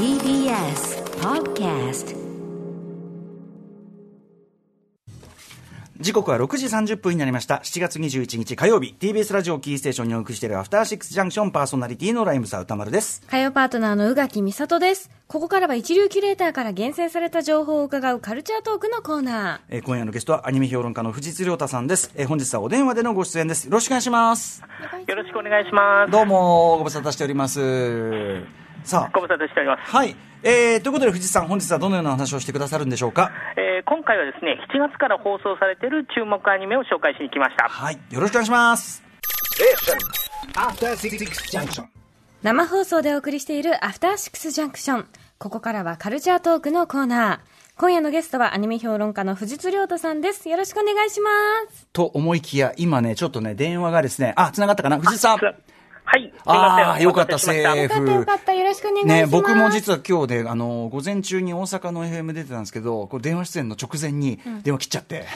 TBS Podcast 時刻は6時30分になりました。7月21日火曜日、TBS ラジオキーステーションにお送りしているアフターシックスジャンクションパーソナリティのライムサー歌丸です。火曜パートナーの宇垣美里です。ここからは一流キュレーターから厳選された情報を伺うカルチャートークのコーナえー今夜のゲストはアニメ評論家の藤津亮太さんです。えー本日はお電話でのご出演です。よろしくお願いします。ー。よろしくお願いします。どうも、ご無沙汰しております。さご無沙汰しております。あ、はい。えー、ということで藤津さん、本日はどのような話をしてくださるんでしょうか？えー今回はですね、7月から放送されている注目アニメを紹介しに来ました。はい。よろしくお願いします。After Six Junction. 生放送でお送りしているアフターシックスジャンクション。ここからはカルチャートークのコーナー。今夜のゲストはアニメ評論家の藤津亮太さんです。よろしくお願いします。と思いきや、今ね、ちょっとね、電話がですね、あ、繋がったかな？藤津さん。はい。ああ、よかった、セーフ。よかったよかった。よろしくお願いします。ね、僕も実は今日で、あの、午前中に大阪の FM 出てたんですけど、こう電話出演の直前に電話切っちゃって。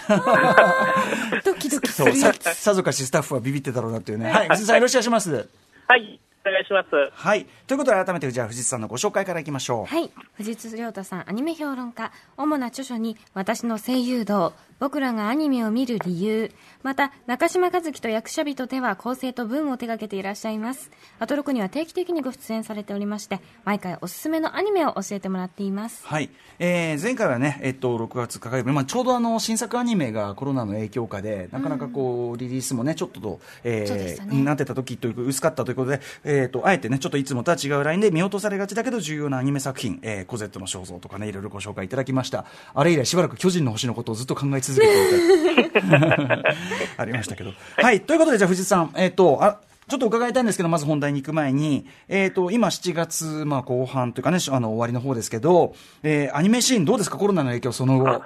ドキドキすそう、さるやつ。さぞかしスタッフはビビってたろうなっていうね。はい、藤井さんよろしくお願いします。はい、お願いします。はい。ということで改めて、じゃあ藤井さんのご紹介からいきましょう。はい。藤津亮太さん、アニメ評論家。主な著書に、私の声優道、僕らがアニメを見る理由。また、中島和樹と役者人では構成と文を手掛けていらっしゃいます。アトロクには定期的にご出演されておりまして、毎回おすすめのアニメを教えてもらっています。はい。えー、前回はね、えっと、6月火曜日、まあ、ちょうどあの、新作アニメがコロナの影響下で、なかなかこう、リリースもね、ちょっとと、えー、ねなってた時という、薄かったということで、えっ、と、あえてね、ちょっといつもとは違うラインで見落とされがちだけど、重要なアニメ作品、えー、コゼットの肖像とかね、いろいろご紹介いただきました。あれ以来しばらく巨人の星のことをずっと考え続けていて、ありましたけど。はい。ということで、じゃあ藤井さん、えっ、と、あ、ちょっと伺いたいんですけど、まず本題に行く前に、えっ、と、今7月、まあ後半というかね、あの、終わりの方ですけど、えーアニメシーンどうですか？コロナの影響その後。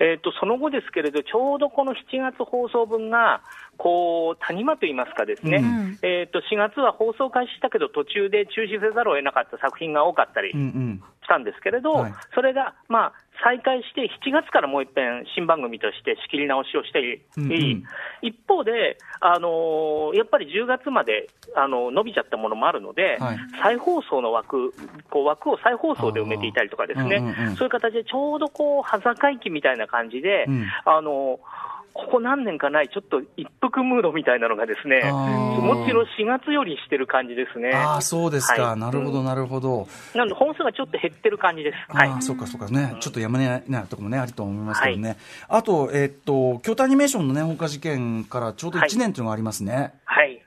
えっ、と、その後ですけれど、ちょうどこの7月放送分が、こう、谷間といいますかですね、うんえっ、と、4月は放送開始したけど、途中で中止せざるを得なかった作品が多かったりうんうん。したんですけれど、はいそれが、まあ、再開して、7月からもう一遍新番組として仕切り直しをしてうんうん。一方で、あのーやっぱり10月まで、あの伸びちゃったものもあるので、はい。再放送の枠こう枠を再放送で埋めていたりとかですね、うんうんうん。そういう形でちょうどこう、端境期みたいな感じで、うん。あのここ何年かない、ちょっと一服ムードみたいなのがですね、もちろん4月よりしてる感じですね。ああ、そうですか。はいなるほど、なるほど。なので、本数がちょっと減ってる感じです。はいああ、そうかそうかね。ちょっとやめないなとこもね、あると思いますけどね。あと、えっと、京都アニメーションのね、放火事件からちょうど1年というのがありますね。はい。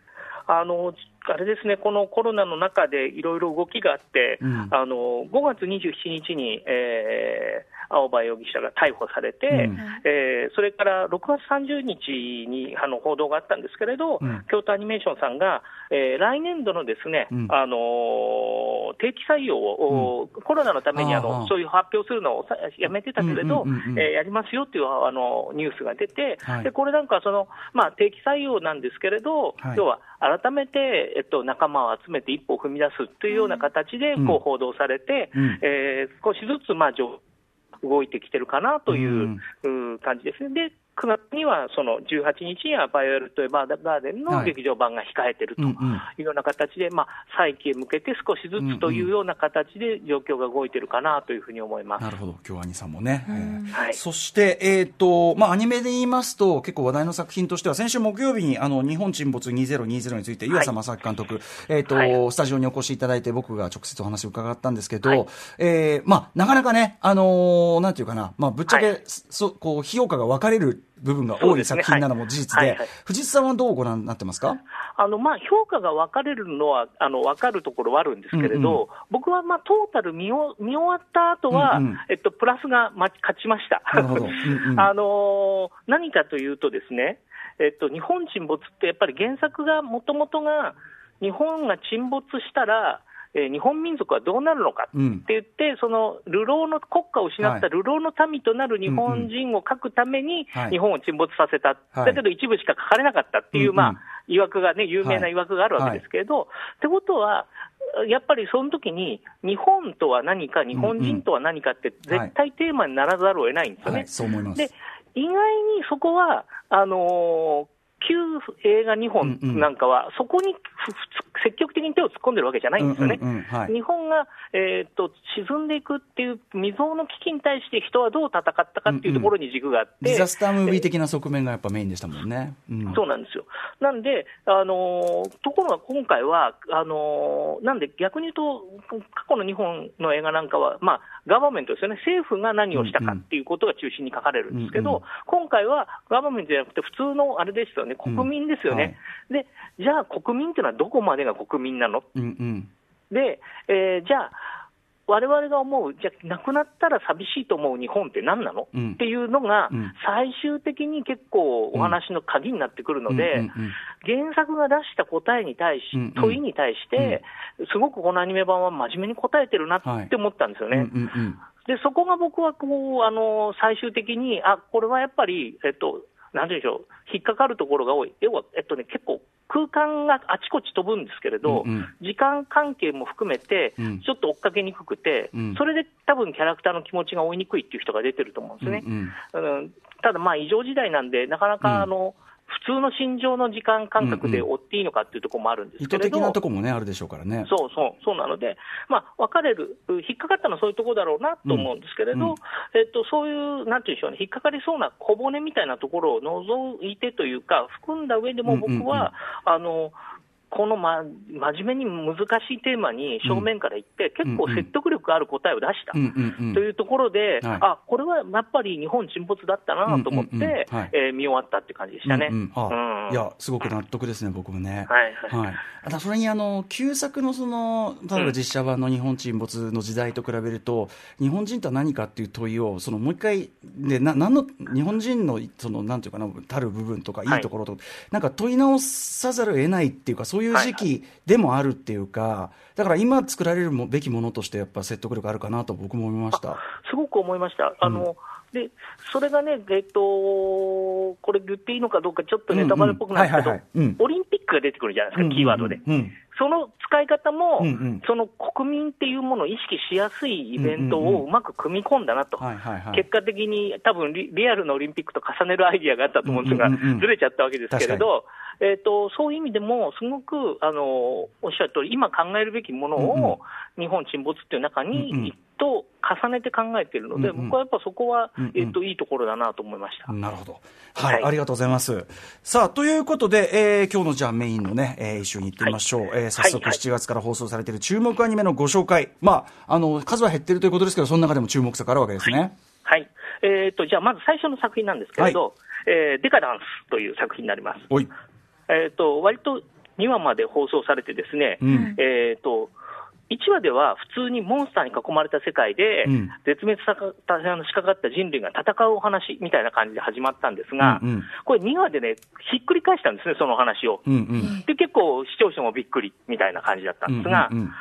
あの、あれですね、このコロナの中でいろいろ動きがあって、うんあの、5月27日に、えー青葉容疑者が逮捕されて、うん。えーそれから6月30日にあの報道があったんですけれど、うん。京都アニメーションさんが、えー来年度のですね、うん。あのー定期採用を、コロナのためにあのそういう発表するのをさやめてたけれど、えーやりますよっていうあのニュースが出て、はい。でこれなんかその、まあ、定期採用なんですけれど、はい。要は改めて、えっと、仲間を集めて一歩踏み出すというような形でうん。こう報道されて、うん。えー少しずつ、まあ、上動いてきてるかなという、感じですね。で9月にはその18日にはバイオレット・エヴァーガーデンのはい。劇場版が控えてるというような形で、まあ、再起へ向けて少しずつというような形で状況が動いてるかなというふうに思います。なるほど、京アニさんもね。えー。はい。そして、えっ、と、まあ、アニメで言いますと、結構話題の作品としては、先週木曜日に、あの、日本沈没2020について、湯浅正明監督、えっ、と、はい。スタジオにお越しいただいて、僕が直接お話を伺ったんですけど、はい。えーまあ、なかなかね、あのーなんていうかな、まあ、ぶっちゃけ、はい。そこう、評価が分かれる部分が多い作品なのも事実で、藤津さんはどうご覧になってますか？あのまあ、評価が分かれるのはあの分かるところはあるんですけれど、うんうん。僕はまあトータル見お見終わった後は、うんうん。えっと、プラスが、ま、勝ちました。あのー何かというとですね、えっと、日本沈没ってやっぱり原作がもともとが日本が沈没したら、えー日本民族はどうなるのかってうん言って、その流浪の国家を失ったはい。流浪の民となる日本人を書くためにはい。日本を沈没させた、はい。だけど一部しか書かれなかったっていう、うんうん。まあ、曰くがね、有名な曰くがあるわけですけれど、ってことは、やっぱりその時に、日本とは何か、日本人とは何かって、絶対テーマにならざるを得ないんですよね。はい、そう思います。で、意外にそこは、あのー旧映画日本なんかは、そこに積極的に手を突っ込んでるわけじゃないんですよね。日本が、えーっと沈んでいくっていう未曾有の危機に対して人はどう戦ったかっていうところに軸があって、ディザスタームービー的な側面がやっぱメインでしたもんね。うん。そうなんですよ。なんで、あのーところが今回は、あのーなんで逆に言うと、過去の日本の映画なんかは、まあ、ガバメントですよね、政府が何をしたかっていうことが中心に書かれるんですけど、うんうん。今回はガバメントじゃなくて、普通のあれですよね、国民ですよね。で、じゃあ国民っていうのはどこまでが国民なの？うんうん。で、えーじゃあ、我々が思う、じゃあ、亡くなったら寂しいと思う日本って何なの、うん。っていうのがうん、最終的に結構お話の鍵になってくるので、うんうんうん。原作が出した答えに対し、うんうん。問いに対して、すごくこのアニメ版は真面目に答えてるなって思ったんですよね。うんうんうん。で、そこが僕はこう、あの、最終的に、あ、これはやっぱり、えっと、なんでしょう、引っかかるところが多い。要は、えっとね、結構空間があちこち飛ぶんですけれど、うんうん。時間関係も含めてうん、ちょっと追っかけにくくて、うん。それで多分キャラクターの気持ちが追いにくいっていう人が出てると思うんですね。うんうん。うん。ただ、まあ、異常時代なんで、なかなうん。かあの、普通の心情の時間感覚でうんうん。追っていいのかっていうところもあるんです意けれど、図的なとこもねあるでしょうからね。そうそう、そうなので、まあ、分かれる、う引っかかったのはそういうところだろうなと思うんですけれど、うん。うんえっと、そういう、なんていうんでしょうね、引っかかりそうな小骨みたいなところを除いてというか、含んだ上でも僕は、あの、この、ま、真面目に難しいテーマに正面から言って、結構説得力ある答えを出した。うんうんうん。というところで、はい。あこれはやっぱり日本沈没だったなと思って、うんうんうん。はい。えー見終わったって感じでしたね。うんうん。あうん。いや、すごく納得ですね、僕もね。はいはい。はい。あと、それに、あの、旧作のその、例えば実写版の日本沈没の時代と比べると、日本人とは何かっていう問いを、その、もう一回、で、な、なんの、日本人の、その、なんていうかな、たる部分とか、いはいいところと、なんか問い直さざるを得ないっていうか、そういう時期でもあるっていうか、だから今作られるもべきものとして、やっぱ説得力あるかなと僕も思いました。すごく思いました。あの、で、それがね、えっと、これ言っていいのかどうかちょっとネタバレっぽくなるんですけどうんうんはいはいはい。うん、オリンピックが出てくるじゃないですか、キーワードで。うんうん。その使い方も、うんうん。その国民っていうものを意識しやすいイベントうんうんうんをうまく組み込んだなと。はいはいはい。結果的に多分リリアルのオリンピックと重ねるアイディアがあったと思うんですが、うんうんうんずれちゃったわけですけれど、えー、とそういう意味でも、すごくあのおっしゃる通り、今考えるべきものを、日本沈没っていう中に、一と重ねて考えているので、うんうん僕はやっぱそこは、うんうんえー、といいところだなと思いました。なるほど。はい、はいありがとうございます。さあ、ということで、えー今日のじゃあメインのね、えー、一緒に行ってみましょう。えー早速はい7月から放送されている注目アニメのご紹介。まあ、あの、数は減ってるということですけど、その中でも注目作があるわけですね。はいえー、とじゃあ、まず最初の作品なんですけれど、えーデカダンスという作品になります。えー、と割と2話まで放送されて、ですね、うんえー、と1話では普通にモンスターに囲まれた世界で、うん絶滅さかのしかかった人類が戦うお話みたいな感じで始まったんですが、うんうんこれ、2話でね、ひっくり返したんですね、その話を。うんうん。で結構、視聴者もびっくりみたいな感じだったんですが、うんうんうん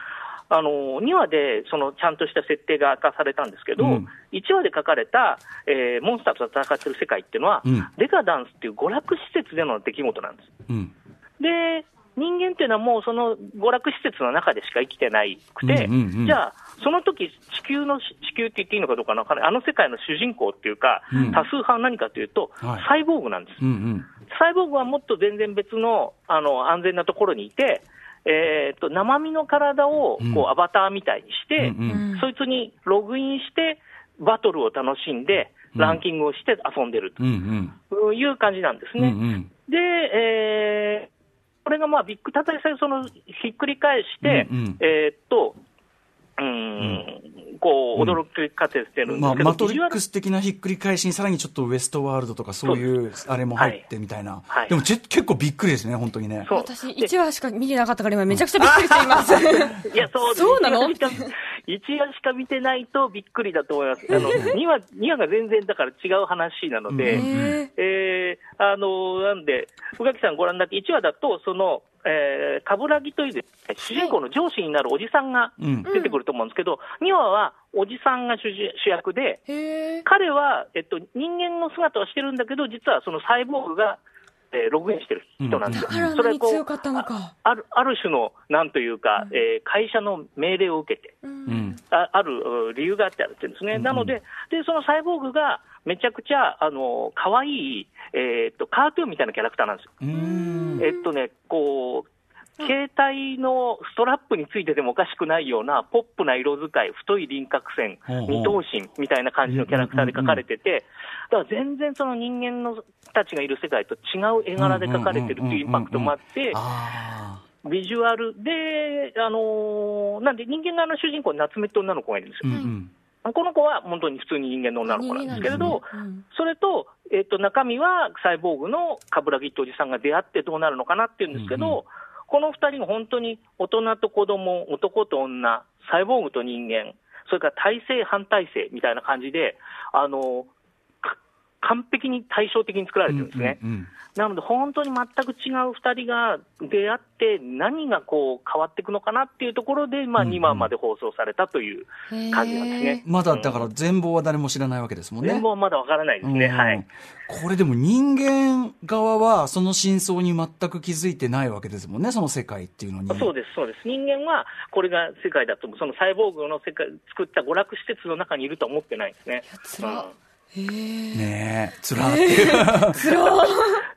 あの2話でそのちゃんとした設定が明かされたんですけど、うん1話で書かれた、えーモンスターと戦ってる世界っていうのは、うんデカダンスっていう娯楽施設での出来事なんです。うん。で、人間っていうのはもうその娯楽施設の中でしか生きてないくて、うんうんうんじゃあ、その時地球の、地球って言っていいのかどうかな、あの世界の主人公っていうか、うん多数派は何かというと、はいサイボーグなんです。うんうん。サイボーグはもっと全然別のあの安全なところにいて、えー、と生身の体をうんこうアバターみたいにして、うんうんそいつにログインして、バトルを楽しんで、うんランキングをして遊んでるうんうん。という感じなんですうんうね。ん。で、えーこれがまあビッグ、たとえそのひっくり返して、うんうんえーっと、うーん、こう、驚きかせてるんでまあ、すけど、マトリックビス的なひっくり返しにさらにちょっとウエストワールドとかそういうあれも入ってみたいな。はい。でもち結構びっくりですね、本当にね。そう。私、1話しか見てなかったから今めちゃくちゃびっくりしています。いや、そう そうなの？1話しか一話しか見てないとびっくりだと思います。あの、2話、2話が全然だから違う話なので、えーあのなんで、宇垣さんご覧になって、1話だと、その、えー、冠城というですね主人公の上司になるおじさんがうん。出てくると思うんですけど、2話はおじさんが主主役で、彼は、えっと、人間の姿をしてるんだけど、実はそのサイボーグが、えーログインしてる人なんですよ。だからそれはこう何強かったのか。あるある種の、なんというか、えー会社の命令を受けて、うん。うん。ああるう理由があってあるって言うんですね、なのでで、そのサイボーグがめちゃくちゃあの可愛い、えーっとカートゥーンみたいなキャラクターなんですよ。えっとね、こう携帯のストラップについててもおかしくないような、ポップな色使い、太い輪郭線二頭身みたいな感じのキャラクターで描かれてて、だから全然その人間のたちがいる世界と違う絵柄で描かれてるっていうインパクトもあって、あビジュアルで、あのーなんで人間側の主人公に夏目って女の子がいるんですよ。ーうんうんこの子は本当に普通に人間の女の子なんですけれど、うん。それと、えっと中身はサイボーグの冠城っておじさんが出会ってどうなるのかなっていうんですけど、うんうん。この二人が本当に大人と子供、男と女、サイボーグと人間、それから体制、反体制みたいな感じで、あのか完璧に対照的に作られてるんですね。うんうんなので、本当に全く違う2人が出会って、何がこう変わっていくのかなっていうところで、まあ、うんうん2話まで放送されたという感じなんですね。まだだから全貌は誰も知らないわけですもんね。全貌はまだわからないですね。うんはい。これでも人間側はその真相に全く気づいてないわけですもんね、その世界っていうのに。そうです、そうです。人間はこれが世界だと、そのサイボーグの世界、作った娯楽施設の中にいるとは思ってないんですね。つらうんねえ、つらーっていう。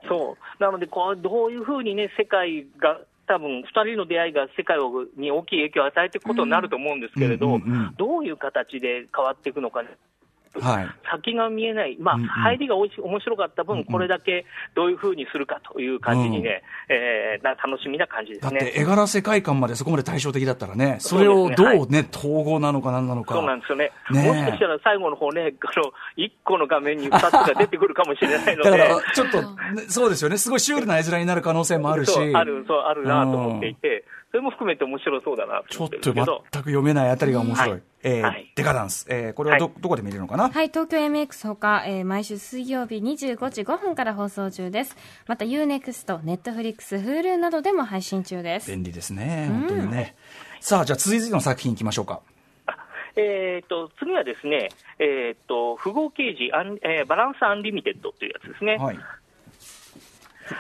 そう。なので、こう、どういうふうにね、世界が、多分2人の出会いが世界をに大きい影響を与えていくことになると思うんですけれど、うんうんうんうんどういう形で変わっていくのか、ね、はい。先が見えない、まあ、うんうん入りがおいし面白かった分、うんうんこれだけどういうふうにするかという感じにね、えーな楽しみな感じですね。だって絵柄世界観までそこまで対照的だったらね、それをどうね、統合なのか何なのか。そうなんですよね。ねえもしかしたら最後の方ね、あの、1個の画面に2つが出てくるかもしれないので。だから、ちょっと、ねそうですよね。すごいシュールな絵面になる可能性もあるし。ある、そう、あるなと思っていて、それも含めて面白そうだなちょっと全く。読めないあたりが面白い。はいえーはいデカダンス。えーこれはど、はいどこで見れるのかな？はい、東京 MX ほか、えー毎週水曜日25時5分から放送中です。また UNEXT、Netflix、Hulu などでも配信中です。便利ですね。本当にね。さあ、じゃあ続いての作品いきましょうか。えー、と次はですね、えー、と富豪刑事アン、えーバランスアンリミテッドというやつですね。はい。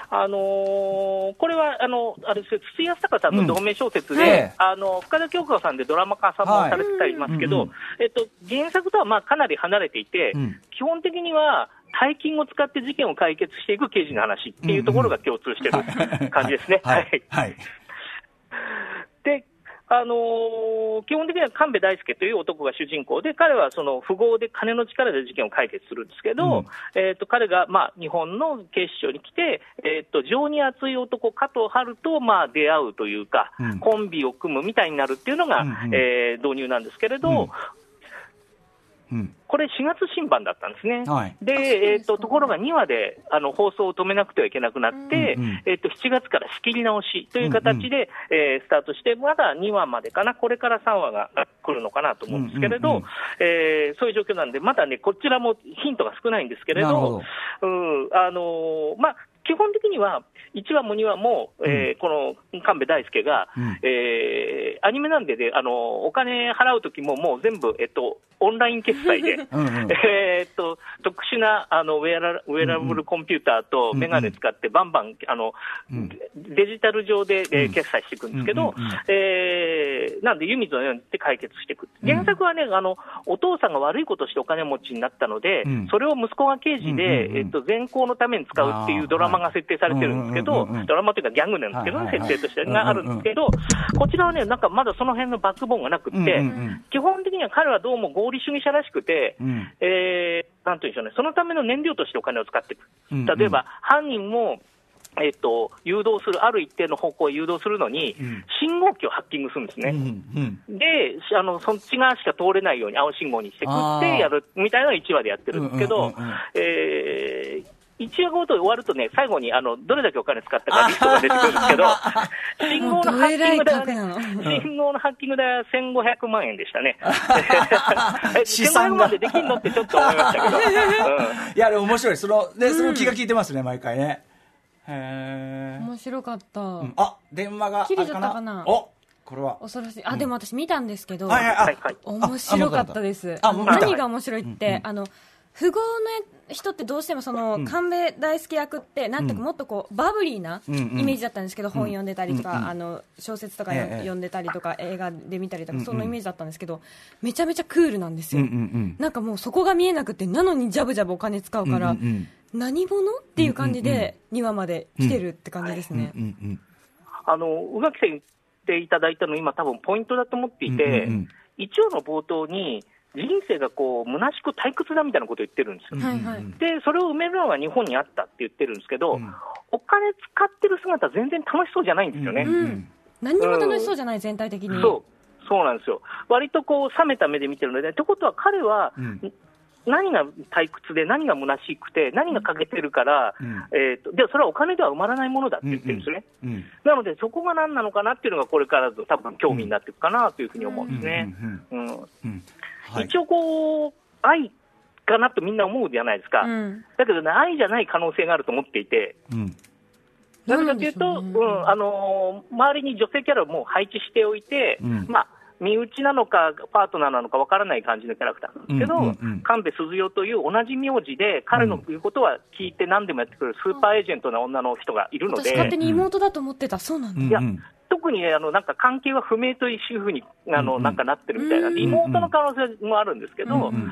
あのーこれはあのあれですよ筒井康隆さんの同名小説で、うんええ。あの深田恭子さんでドラマ化さもされてたりますけど、はいえっと、原作とはまあかなり離れていて、うん。基本的には大金を使って事件を解決していく刑事の話っていうところが共通してる感じですね。はい。はい。であのー基本的には神戸大輔という男が主人公で、彼はその富豪で金の力で事件を解決するんですけど、うん。えー、と彼が、まあ、日本の警視庁に来て、えー、と情に熱い男、加藤春と、まあ、出会うというか、うん。コンビを組むみたいになるっていうのが、うんうん。えー導入なんですけれど、うんうん。これ、4月新版だったんですね。はい。で、えー、とところが2話であの放送を止めなくてはいけなくなって、うんうん。えー、と7月から仕切り直しという形で、えースタートして、まだ2話までかな、これから3話が来るのかなと思うんですけれど、うんうんうん。えーそういう状況なんで、まだね、こちらもヒントが少ないんですけれど、ど。うんあのーまあ、基本的には、1話も2話も、えーこの神戸大輔が、うん。えーアニメなんでで、あのーお金払うときももう全部、えっと、オンライン決済で。うんうん。えーっと特殊なあのウェアラウェアラブルコンピューターとメガネ使って、バンバンあの、うん。デジタル上で、えーうん。決済していくんですけど、うんうんうん。えーなんで湯水のようにって解決していく、原作はねあの、お父さんが悪いことしてお金持ちになったので、うん。それを息子が刑事で、うんうんうん。えっと、善行のために使うっていうドラマが設定されてるんですけどドラマというかギャグなんですけどね、設定としてがあるんですけど、こちらはね、なんかまだその辺のバックボーンがなくって、基本的には彼はどうも合理主義者らしくて、うんえーなんていうんでしょうね、そのための燃料としてお金を使っていく、例えば犯人も、えっと誘導する、ある一定の方向へ誘導するのに、うん。信号機をハッキングするんですうんね。うん。であの、そっち側しか通れないように青信号にしてくってやるみたいなのが1話でやってるんですけど、1話ごとで終わるとね、最後にあのどれだけお金使ったかリストが出てくるんですけど、信号のハッキング代はね信号のハッキング代は1500万円でしたね。え資産が1500万でできんのってちょっと思いましたけど。うんいや、でも面白い。その、で、その気が利いてますね、毎回ね。へー面白かった。うんあ、電話が。切れちゃったかなおこれは。恐ろしい。あ、でも私見たんですけど、はいはい、あはいはい面白かったです。何が面白いって、あの、富豪の人ってどうしてもその、ん。神戸大輔役って、なんていうかうん。もっとこう、バブリーなイメージだったんですけど、本読んでたりとか、あの、小説とか読んでたりとか、映画で見たりとか、そのイメージだったんですけど、めちゃめちゃクールなんですうんよ。なんかもうそこが見えなくて、なのにジャブジャブお金使うから、何者っていう感じで2話まで来てるって感じですね。あの宇垣さん言っていただいたの、今、多分ポイントだと思っていて、一応の冒頭に、人生がこう虚しく退屈だみたいなことを言ってるんですよ。はいはいで、それを埋めるのが日本にあったって言ってるんですけど、うんお金使ってる姿、全然楽しそうじゃないんですよね。うんうん何にも楽しそうじゃない、全体的に。そう、そうなんですよ。割とこう、冷めた目で見てるので、ってことは彼は、うん何が退屈で、何が虚しくて、何が欠けてるから、うん。えーと、で、それはお金では埋まらないものだって言ってるんですよね。うん。うん。なので、そこが何なのかなっていうのが、これから多分興味になっていくかなというふうに思うんですね。一応こう、愛かなとみんな思うじゃないですか。うん。だけどね、愛じゃない可能性があると思っていて、うん。なぜかというと、うんあのー周りに女性キャラをもう配置しておいて、うん。まあ、身内なのか、パートナーなのかわからない感じのキャラクターなんですけど、うんうんうん。神戸鈴代という同じ名字で、彼の言うことは聞いて何でもやってくれるスーパーエージェントな女の人がいるので、私勝手に妹だと思ってた。そうなんだ。特にあのなんか関係は不明というふうにあの、なんかなってるみたいなんで、うん。妹の可能性もあるんですけど、うんうん。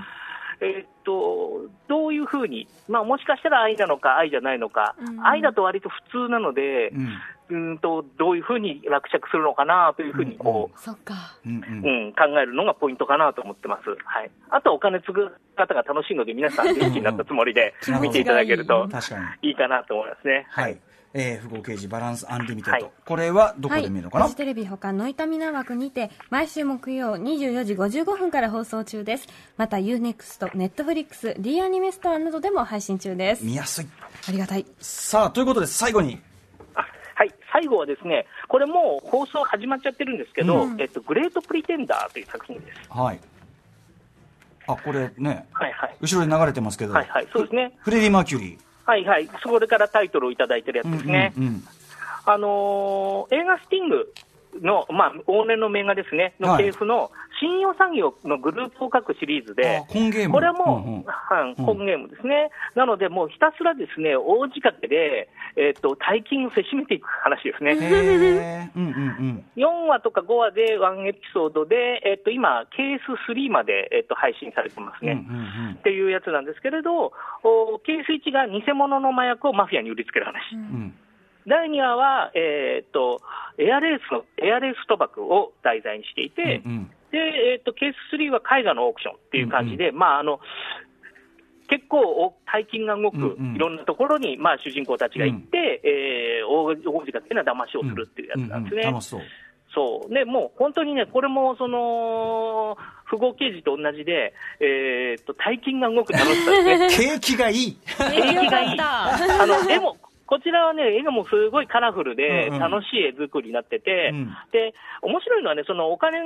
えーっとどういうふうに、まあ、もしかしたら愛なのか、愛じゃないのか、うん。愛だと割と普通なので、うんうーんとどういうふうに落着するのかなというふうにこう、そっか。うんうん。うん考えるのがポイントかなと思ってます。はい、あとはお金使う方が楽しいので、皆さん、元気になったつもりで見ていただけると確かに。いいかなと思いますね。はい、えー、富豪刑事バランスアンリミテッド、はい。これはどこで見るのかな、フジテレビほかノイタミナ枠にて毎週木曜24時55分から放送中です。また UNEXT、Netflix、D アニメストアなどでも配信中です。見やすい。ありがたい。さあということで最後にあはい、最後はですね、これもう放送始まっちゃってるんですけど、うんえっと、グレート・プリテンダーという作品です。はいあこれねはいはい。後ろに流れてますけど、はいはい、そうですね。フレディ・マーキュリーはいはい。それからタイトルをいただいてるやつですね。うんうんあのー映画スティングの、まあ、往年の名画ですね、のはい系譜の信用作業のグループを書くシリーズであ、今ゲームこれはもう、うんうんはいうん本ゲームですね。なので、もうひたすらですね、大仕掛けで、えっ、と、大金をせしめていく話ですね。うんうんうん4話とか5話で1エピソードで、えっと、今、ケース3まで、えっと、配信されてますね。うんうんっていうやつなんですけれど、おケース1が偽物の麻薬をマフィアに売りつける話。うんうん第2話は、えーっと、エアレースの、エアレース賭博を題材にしていて、うんうんで、えーっと、ケース3は絵画のオークションっていう感じで、まあ、あの、結構お大金が動くうんうんいろんなところに、まあ、主人公たちが行って、えー大大仕掛けな騙しをするっていうやつなんですね。うんうん楽しそうそう。で、もう本当にね、これも、その、不合刑事と同じで、えーっと、大金が動く楽しさですね。景気がいい景気がいい。あの、でも、こちらはね、絵がもうすごいカラフルでうんうん。楽しい絵作りになってて、うん。で、面白いのはね、そのお金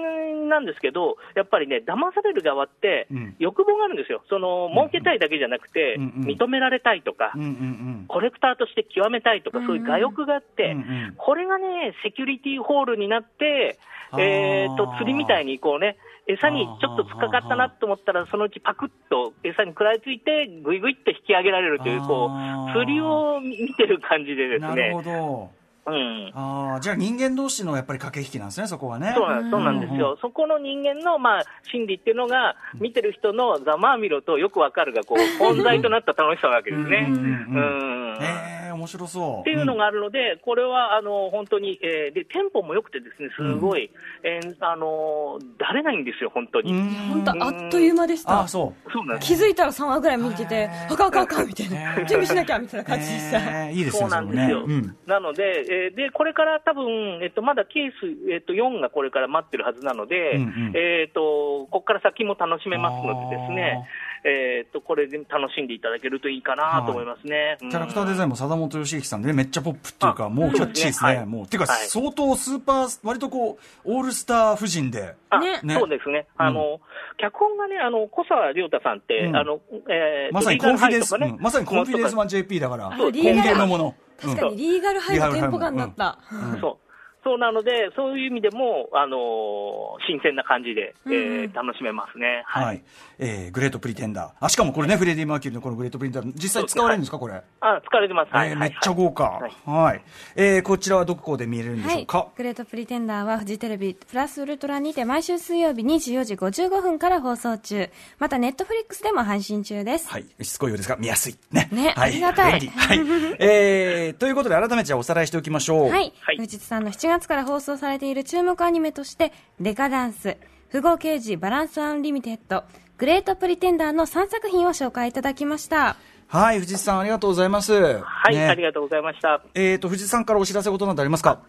なんですけど、やっぱりね、騙される側ってうん。欲望があるんですよ。その、儲けたいだけじゃなくて、うんうん。認められたいとか、うんうんコレクターとして極めたいとか、うんそういう我欲があって、うんうん。これがね、セキュリティホールになって、えー、と釣りみたいにこうね、餌にちょっと突っかかったなと思ったら、そのうちパクッと餌に食らいついて、ぐいぐいっと引き上げられるという、こう釣りを見てる感じでですなるほね、ど。うん、ああじゃあ人間同士のやっぱり駆け引きなんですねそこはね。そうなんそうなんですよ、そこの人間の、まあ、心理っていうのが、見てる人のざまあみろとよくわかるがこう、混在となった楽しさなわけですね。うんうんうんうん。ええ面白そう。っていうのがあるので、これはあの本当に、えーで、テンポも良くてですね、すごい、えーあのーだれないんですよ、本当に。うん。本当あっという間でした。ああそう。そうなんです。気づいたら3話ぐらい見ててあかんあかんあかんみたいへなー準備しなきゃみたいな感じでした、ええ。いいですね。そうなんですよ。ねうん。なので、えーで、これから多分、えっと、まだケース、えっと、4がこれから待ってるはずなので、うんうん。えっと、ここから先も楽しめますのでですね、えっと、これで楽しんでいただけるといいかなと思いますね。キャラクターデインザインも貞本義行さんでねめっちゃポップっていうかあもうキャッチーですね。そうですね。はい。もうっていうかはい相当スーパー割とこうオールスター夫人で。あね。ね。そうですね。あの、脚本がね、あの、小沢亮太さんって、うん。あの、えーまさにコンフィデンス、ね。うん。まさにコンフィデンスマン JP だから。あ根リーガル源のもの。確かにリーガルハイのテンポ感だった、うんそう。そうなので、そういう意味でも、あのー新鮮な感じで、えーうん楽しめますね。はい、はい。えーグレートプリテンダー。あ、しかもこれね、フレディ・マーキュリーのこのグレートプリテンダー、実際使われるんですか、これ？あ、使われてます。はい。えーめっはいちゃ豪華。はいはい。えーこちらはどこで見れるんでしはいょうか？。グレートプリテンダーはフジテレビプラスウルトラにて毎週水曜日24時55分から放送中。またネットフリックスでも配信中です。はい。しつこいようですが、見やすい。ね。ねはい。ありがたいはい。えー、ということで、改めてじゃあおさらいしておきましょう。はい。はい藤津さんの7月から放送されている注目アニメとして、デカダンス、富豪刑事バランスアンリミテッド、グレートプリテンダーの3作品を紹介いただきました。はい。藤井さん、ありがとうございます。はい、ねありがとうございました。えーと、藤井さんからお知らせことなどありますか？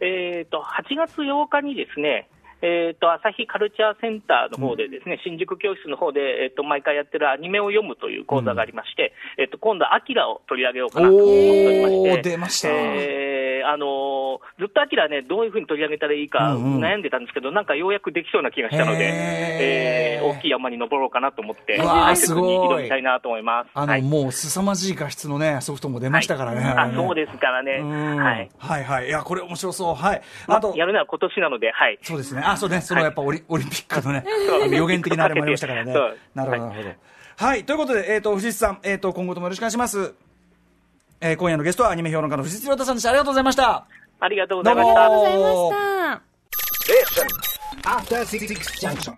えっ、と、8月8日にですね、えっ、と、朝日カルチャーセンターの方でですね、新宿教室の方で、えっ、と、毎回やってるアニメを読むという講座がありまして、えっ、と、今度はアキラを取り上げようかなと思っておりまして。出ましたえーあのーずっとアキラね、どういうふうに取り上げたらいいかうんうん悩んでたんですけど、なんかようやくできそうな気がしたので、えー大きい山に登ろうかなと思って、うわー大切に挑みたいなと思います。あの、はいもう凄まじい画質のね、ソフトも出ましたからね。はいあ、そうですからね。うんはい。はいはい。いや、これ面白そう。はい。あと、やるのは今年なので、はい。そうですね。あ、そうね。そのやっぱオリ, オリンピックのね、予言的なあれもありましたからね。なるほど、なるほど。はい。ということで、えっ、と、藤井さん、えっ、と、今後ともよろしくお願いします。えー今夜のゲストはアニメ評論家の藤井亮太さんでした。ありがとうございました。ありがとうございました。ありがとうございました。